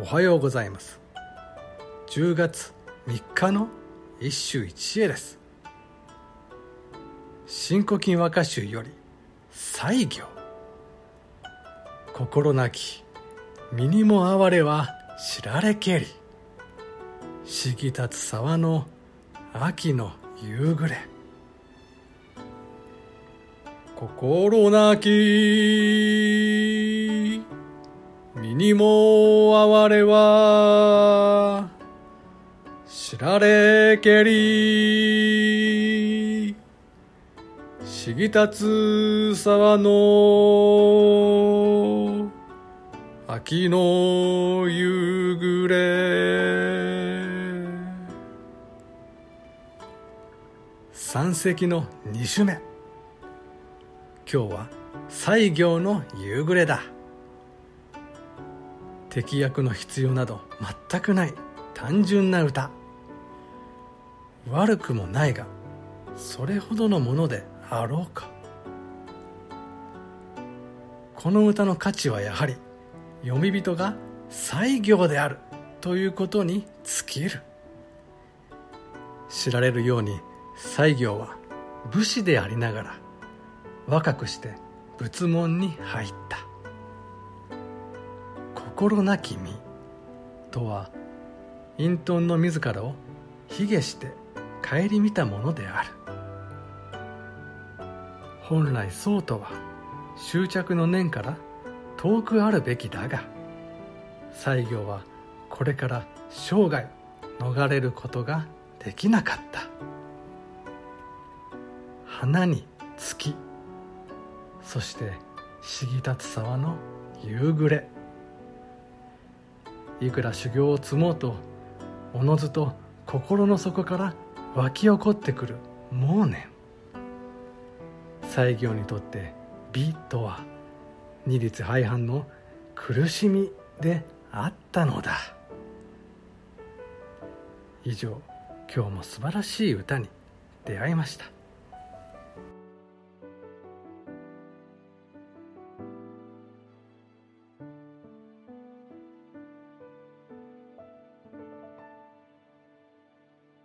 おはようございます。10月3日の一週一会です。新古今和歌集より西行。心なき身にも哀れは知られけり。しぎ立つ沢の秋の夕暮れ。心なき身にも哀れは知られけり。しぎたつ沢の秋の夕暮れ。三席の二首目。今日は西行の夕暮れだ。敵役の必要など全くない単純な歌。悪くもないがそれほどのものであろうか。この歌の価値はやはり読み人が西行であるということに尽きる。知られるように西行は武士でありながら若くして仏門に入った。心なき身とは隠遁の自らを卑下して顧みたものである。本来そうとは執着の念から遠くあるべきだが西行はこれから生涯逃れることができなかった。花に月そしてしぎ立つ沢の夕暮れ。いくら修行を積もうとおのずと心の底から湧き起こってくる妄念西行にとって美とは二律背反の苦しみであったのだ。以上今日も素晴らしい歌に出会いました。